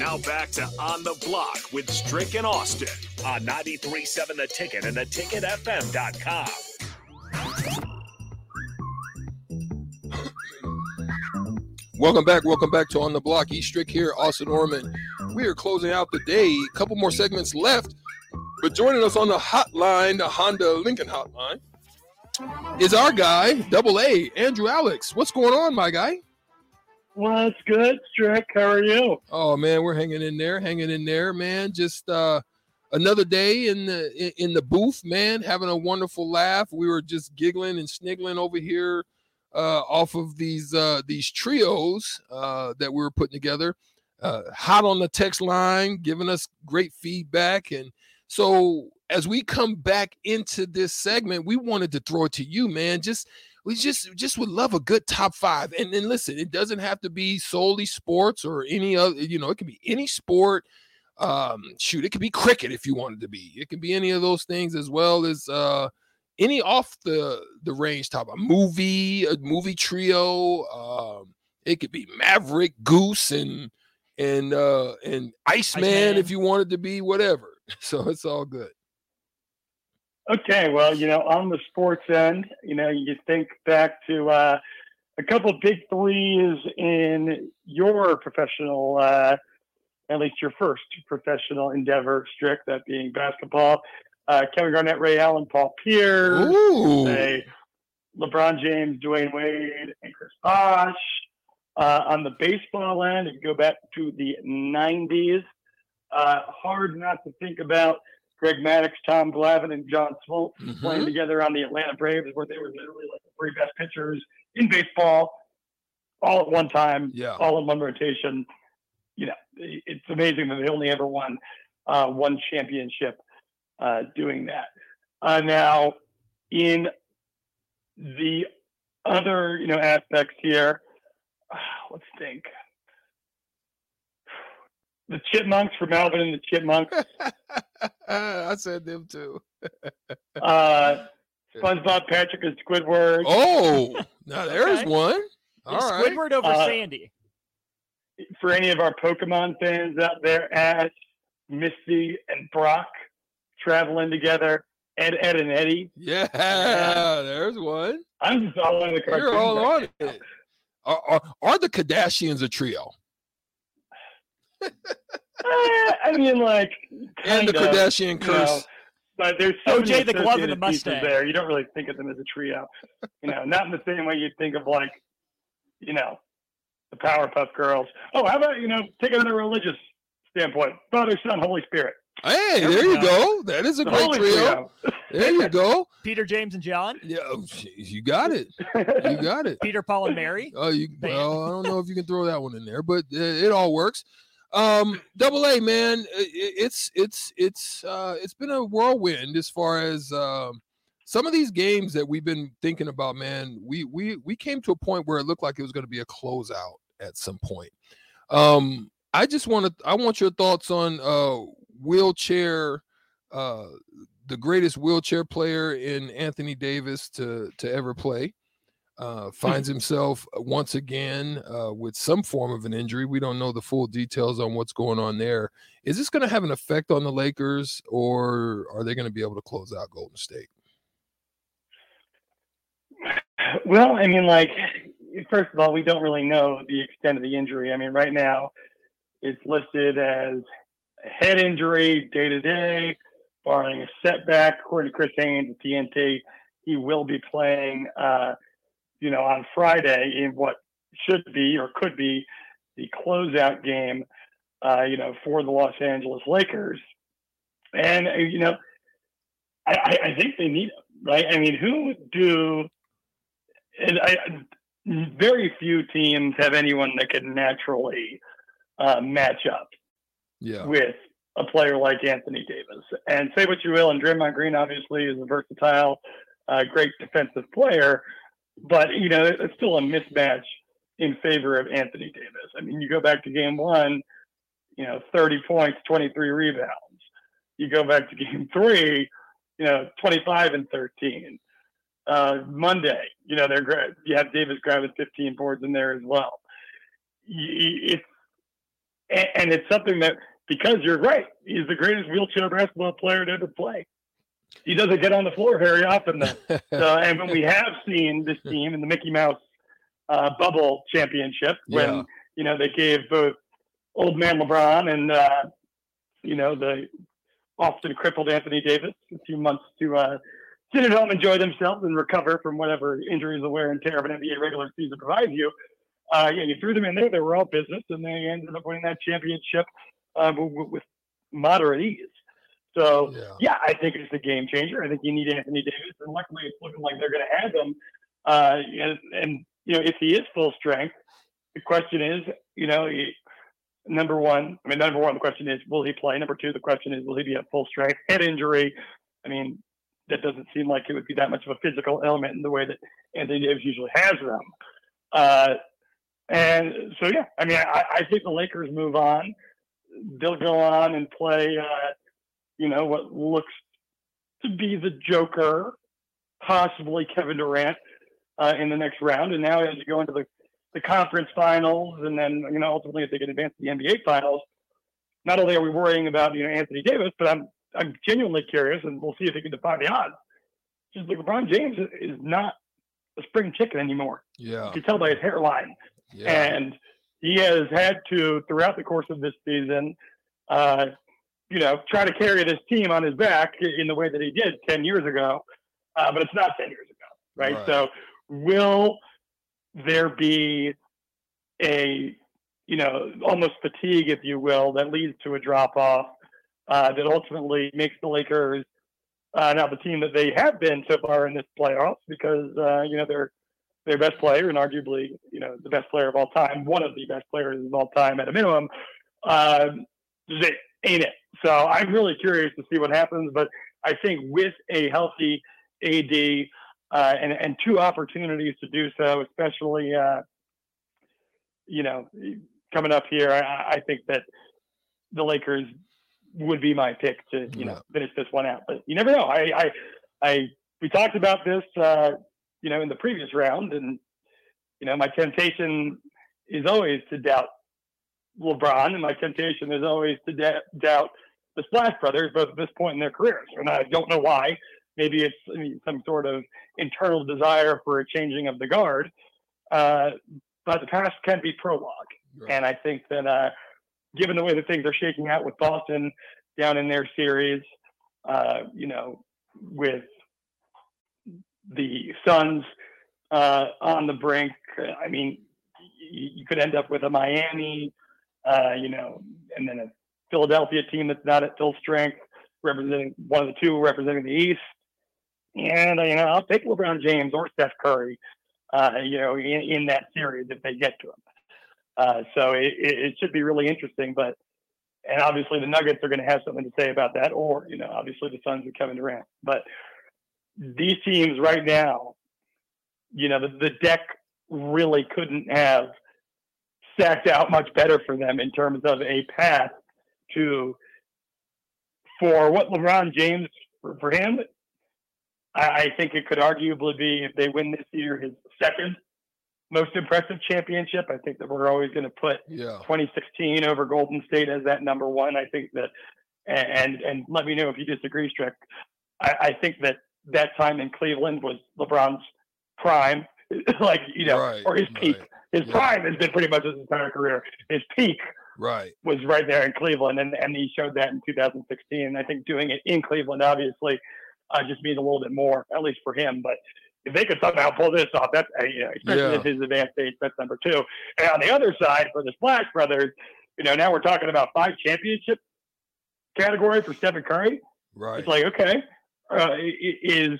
Now back to On the Block with Strick and Austin on 93.7 The Ticket and theticketfm.com. Welcome back. Welcome back to On the Block. E Strick here, Austin Orman. We are closing out the day. A couple more segments left. But joining us on the hotline, the Honda Lincoln hotline, is our guy, Double A, Andrew Alix. What's going on, my guy? Well, it's good, Strick. How are you? Oh man, we're hanging in there, hanging in there, man. Just uh another day in the in the booth, man, having a wonderful laugh. We were just giggling and sniggling over here uh off of these uh these trios uh that we were putting together. Uh hot on the text line, giving us great feedback. And so as we come back into this segment, we wanted to throw it to you, man. Just we just just would love a good top five. And then listen, it doesn't have to be solely sports or any other, you know, it can be any sport. Um, shoot, it could be cricket if you wanted to be. It can be any of those things as well as uh any off the the range top a movie, a movie trio. Um, it could be Maverick, Goose, and and uh and Iceman, Iceman. if you wanted to be whatever. So it's all good. Okay, well, you know, on the sports end, you know, you think back to uh, a couple big threes in your professional, uh, at least your first professional endeavor, Strick, that being basketball. Uh, Kevin Garnett, Ray Allen, Paul Pierce, say LeBron James, Dwyane Wade, and Chris Bosh. Uh, on the baseball end, if you go back to the 90s, uh, hard not to think about Greg Maddux, Tom Glavine, and John Smoltz Mhm. playing together on the Atlanta Braves, where they were literally like the three best pitchers in baseball, all at one time, Yeah. all in one rotation. You know, it's amazing that they only ever won uh, one championship uh, doing that. Uh, now, in the other, you know, aspects here, let's think. The Chipmunks from Alvin and the Chipmunks. I said them too. Uh, SpongeBob, Patrick, and Squidward. Oh, now there's Okay. one. All right. Squidward over Uh, Sandy. For any of our Pokemon fans out there, Ash, Misty, and Brock traveling together. Ed, Ed, and Eddie. Yeah, there's one. I'm just all in the cartoons. You're all right on it. Are, are, are the Kardashians a trio? Now. Eh, I mean, like, And the of, Kardashian you curse. know, but there's so OJ many the glove and the associated Mustang. there. You don't really think of them as a trio. You know, not in the same way you'd think of like, you know, the Powerpuff Girls. Oh, how about you know, take it on a religious standpoint, Father, Son, Holy Spirit. Hey, There there you go. go. That is a The great Holy trio. There you go. Peter, James, and John. Yeah, oh, sh- you got it. You got it. Peter, Paul, and Mary. Oh, you Band. well, I don't know if you can throw that one in there, but uh, it all works. Um, double A, man, it's it's it's uh, it's been a whirlwind as far as um, some of these games that we've been thinking about. Man, we we we came to a point where it looked like it was going to be a closeout at some point. Um, I just want to I want your thoughts on uh, wheelchair. Uh, the greatest wheelchair player in Anthony Davis to to ever play uh, finds himself once again uh, with some form of an injury. We don't know the full details on what's going on there. Is this going to have an effect on the Lakers, or are they going to be able to close out Golden State? Well, I mean, like, first of all, we don't really know the extent of the injury. I mean, right now, it's listed as a head injury day to day, barring a setback. According to Chris Haynes at TNT, he will be playing, uh, you know, on Friday in what should be or could be the closeout game, uh, you know, for the Los Angeles Lakers. And, uh, you know, I, I, I think they need him, right? I mean, who do and I, very few teams have anyone that can naturally uh, match up Yeah, with a player like Anthony Davis. And say what you will, and Draymond Green obviously is a versatile, uh, great defensive player, but you know it's still a mismatch in favor of Anthony Davis. I mean, you go back to Game One, you know, 30 points, 23 rebounds. You go back to Game Three, you know, 25 and 13 uh, Monday. You know, they're gra- you have Davis grabbing 15 boards in there as well. It's and it's something that because you're right, he's the greatest wheelchair basketball player to ever play. He doesn't get on the floor very often, though. so, and when we have seen this team in the Mickey Mouse uh, bubble championship, when Yeah. you know they gave both old man LeBron and uh, you know the often crippled Anthony Davis a few months to uh, sit at home, enjoy themselves, and recover from whatever injuries, the wear and tear of an NBA regular season provides you. Uh, yeah, you threw them in there; they were all business, and they ended up winning that championship uh, with, with moderate ease. So Yeah. yeah, I think it's a game changer. I think you need Anthony Davis, and luckily it's looking like they're going to have him. Uh, and, and you know, if he is full strength, the question is, you know, he- number one. I mean, number one, the question is, will he play? Number two, the question is, will he be at full strength? Head injury. I mean, that doesn't seem like it would be that much of a physical element in the way that Anthony Davis usually has them. Uh, and so, yeah, I mean, I, I think the Lakers move on. They'll go on and play. Uh, you know, what looks to be the Joker, possibly Kevin Durant uh, in the next round. And now as you go into the, the conference finals and then, you know, ultimately if they can advance to the NBA finals, not only are we worrying about, you know, Anthony Davis, but I'm I'm genuinely curious and we'll see if he can defy the odds. Just like LeBron James is not a spring chicken anymore. Yeah. You can tell by his hairline Yeah. and he has had to throughout the course of this season uh, you know try to carry this team on his back in the way that he did 10 years ago uh, but it's not 10 years ago right? Right. so will there be a you know almost fatigue if you will that leads to a drop off uh, that ultimately makes the lakers uh, now the team that they have been so far in this playoffs because uh, you know they're their best player and arguably, you know, the best player of all time, one of the best players of all time at a minimum, uh, they ain't it. So I'm really curious to see what happens. But I think with a healthy AD uh, and, and two opportunities to do so, especially, uh, you know, coming up here, I, I think that the Lakers would be my pick to, you know, Yeah. finish this one out. But you never know. I, I, I we talked about this, uh, you know, in the previous round, and you know, my temptation is always to doubt LeBron, and my temptation is always to da- doubt the Splash Brothers, both at this point in their careers, and I don't know why. Maybe it's I mean, some sort of internal desire for a changing of the guard, uh, but the past can be prologue. Right. And I think that uh, given the way that things are shaking out with Boston down in their series, uh, you know, with the Suns uh, on the brink, I mean, you could end up with a Miami, uh, you know, and then a Philadelphia team that's not at full strength, representing one of the two representing the East. And you know, I'll take LeBron James or Steph Curry, uh, you know, in, in that series if they get to him. Uh, so it, it, it should be really interesting. But and obviously the Nuggets are going to have something to say about that, or you know, obviously the Suns with Kevin Durant. But these teams right now, you know, the, the deck really couldn't have stacked out much better for them in terms of a path to for what LeBron James for, for him. I, I think it could arguably be if they win this year his second most impressive championship. I think that we're always going to put Yeah. 2016 over Golden State as that number one. I think that, and and let me know if you disagree, Strick. I, I think that that time in Cleveland was LeBron's prime, like you know, Right, or his peak. right. His Yeah. prime has been pretty much his entire career. His peak Right. was right there in Cleveland, and, and he showed that in 2016. And I think doing it in Cleveland obviously uh, just means a little bit more, at least for him. But if they could somehow pull this off, that's uh, you know, especially Yeah. at his advanced age, that's number two. And on the other side, for the Splash Brothers, you know, now we're talking about five championship category for Stephen Curry. Right. It's like, okay, uh, is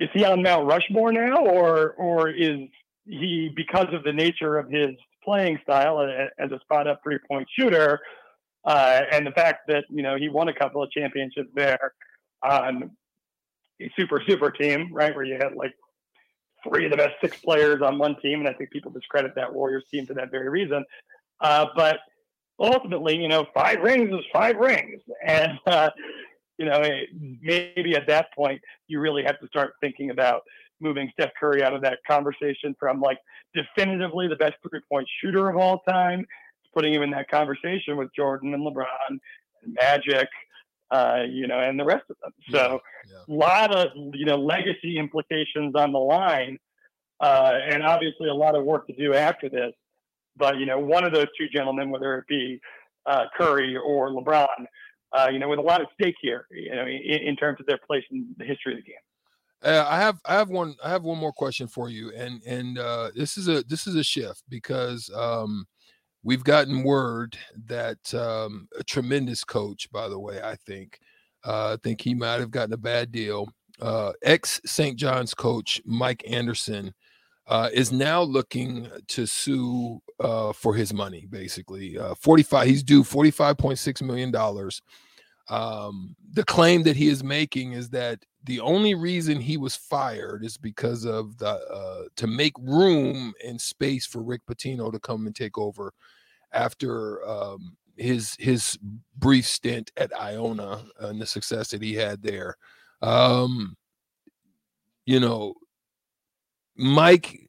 is he on Mount Rushmore now, or or is he because of the nature of his playing style as a spot up three point shooter, uh, and the fact that you know he won a couple of championships there on a super super team, right, where you had like three of the best six players on one team, and I think people discredit that Warriors team for that very reason. Uh, but ultimately, you know, five rings is five rings, and uh, you know, maybe at that point you really have to start thinking about moving Steph Curry out of that conversation from like definitively the best three point shooter of all time putting him in that conversation with Jordan and LeBron and Magic, uh, you know, and the rest of them. So a lot of you know legacy implications on the line, uh, and obviously a lot of work to do after this. But you know, one of those two gentlemen, whether it be uh, Curry or LeBron, uh, you know, with a lot at stake here, you know, in, in terms of their place in the history of the game. Uh, I have I have one I have one more question for you, and and uh, this is a this is a shift because um, we've gotten word that um, a tremendous coach, by the way, I think uh, I think he might have gotten a bad deal. Uh, Ex St. John's coach Mike Anderson uh, is now looking to sue uh, for his money. Basically, forty five. He's due forty five point six million dollars. Um, the claim that he is making is that the only reason he was fired is because of the uh, to make room and space for Rick Pitino to come and take over after um, his his brief stint at Iona and the success that he had there. Um, you know, Mike,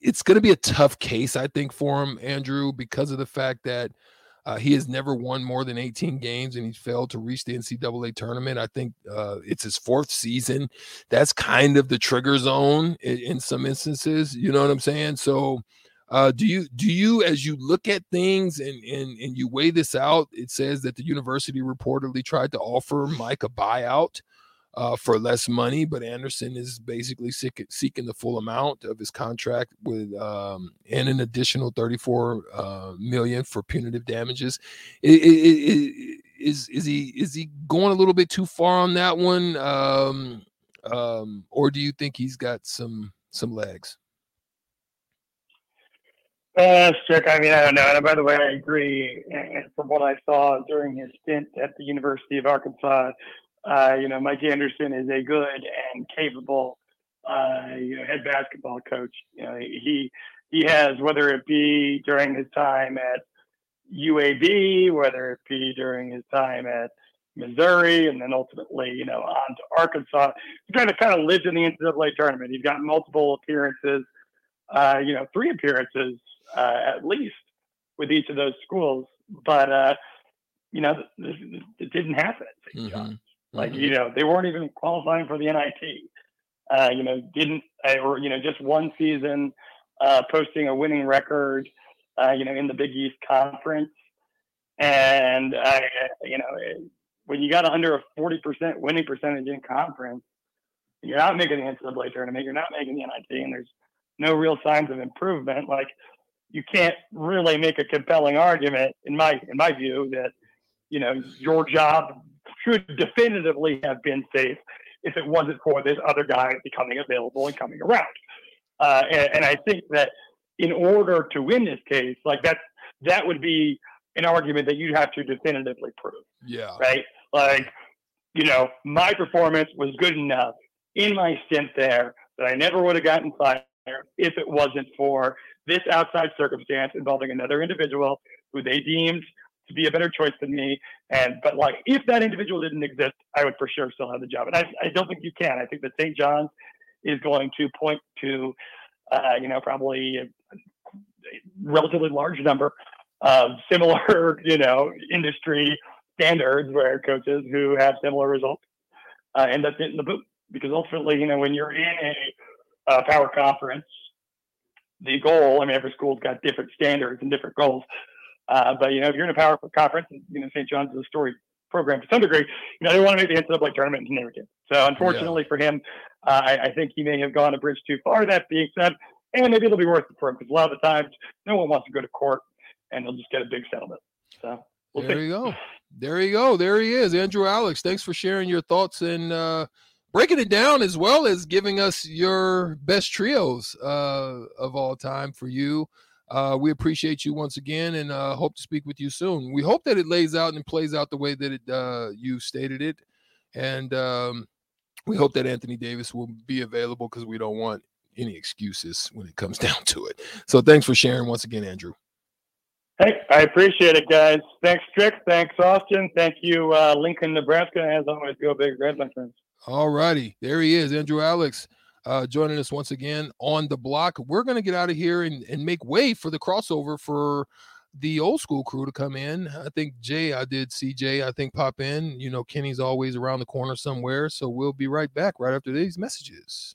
it's going to be a tough case, I think, for him, Andrew, because of the fact that uh, he has never won more than 18 games and he's failed to reach the NCAA tournament. I think uh, it's his fourth season. That's kind of the trigger zone in, in some instances. You know what I'm saying? So, uh, do you do you as you look at things and, and and you weigh this out? It says that the university reportedly tried to offer Mike a buyout uh, for less money, but Anderson is basically seek, seeking the full amount of his contract with um, and an additional 34 uh, million for punitive damages. It, it, it, is is he is he going a little bit too far on that one, um, um, or do you think he's got some some legs? Uh, Strick, I mean, I don't know. And by the way, I agree. And from what I saw during his stint at the University of Arkansas, uh, you know, Mike Anderson is a good and capable, uh, you know, head basketball coach. You know, he he has whether it be during his time at UAB, whether it be during his time at Missouri, and then ultimately, you know, on to Arkansas. He's kind of kind of lived in the NCAA tournament. He's got multiple appearances, uh, you know, three appearances uh, at least with each of those schools. But uh, you know, it didn't happen. Mm-hmm. Like, mm-hmm. you know, they weren't even qualifying for the NIT. Uh, you know, didn't, uh, or, you know, just one season uh, posting a winning record, uh, you know, in the Big East Conference. And, uh, you know, when you got under a 40% winning percentage in conference, you're not making the NCAA tournament, you're not making the NIT, and there's no real signs of improvement. Like, you can't really make a compelling argument, in my in my view, that you know your job should definitively have been safe if it wasn't for this other guy becoming available and coming around. Uh, and, and, I think that in order to win this case, like that, that would be an argument that you'd have to definitively prove. Yeah. Right. Like, you know, my performance was good enough in my stint there that I never would have gotten fired if it wasn't for this outside circumstance involving another individual who they deemed to be a better choice than me. And but like if that individual didn't exist, I would for sure still have the job. And I, I don't think you can. I think that St. John's is going to point to uh, you know probably a, relatively large number of similar you know industry standards where coaches who have similar results uh, end up getting the boot because ultimately you know when you're in a, a power conference the goal i mean every school's got different standards and different goals uh, but you know, if you're in a power conference, you know, St. John's is a story program to some degree. You know, they want to make the NCAA like tournament and he never did. So unfortunately yeah. for him, uh, I, I, think he may have gone a bridge too far. That being said, and maybe it'll be worth it for him because a lot of the times no one wants to go to court and they'll just get a big settlement. So we'll there see. you go. There you go. There he is, Andrew Alix. Thanks for sharing your thoughts and uh, breaking it down as well as giving us your best trios uh, of all time for you. Uh, we appreciate you once again and uh, hope to speak with you soon. We hope that it lays out and plays out the way that it, uh, you stated it. And um, we hope that Anthony Davis will be available because we don't want any excuses when it comes down to it. So thanks for sharing once again, Andrew. Hey, I appreciate it, guys. Thanks, Strick. Thanks, Austin. Thank you, uh, Lincoln, Nebraska. As always, go big, Red, my friends. All righty. There he is, Andrew Alix uh, joining us once again on the block. We're going to get out of here and, and make way for the crossover for the old school crew to come in. I think Jay, I did CJ, I think pop in. You know, Kenny's always around the corner somewhere. So we'll be right back right after these messages.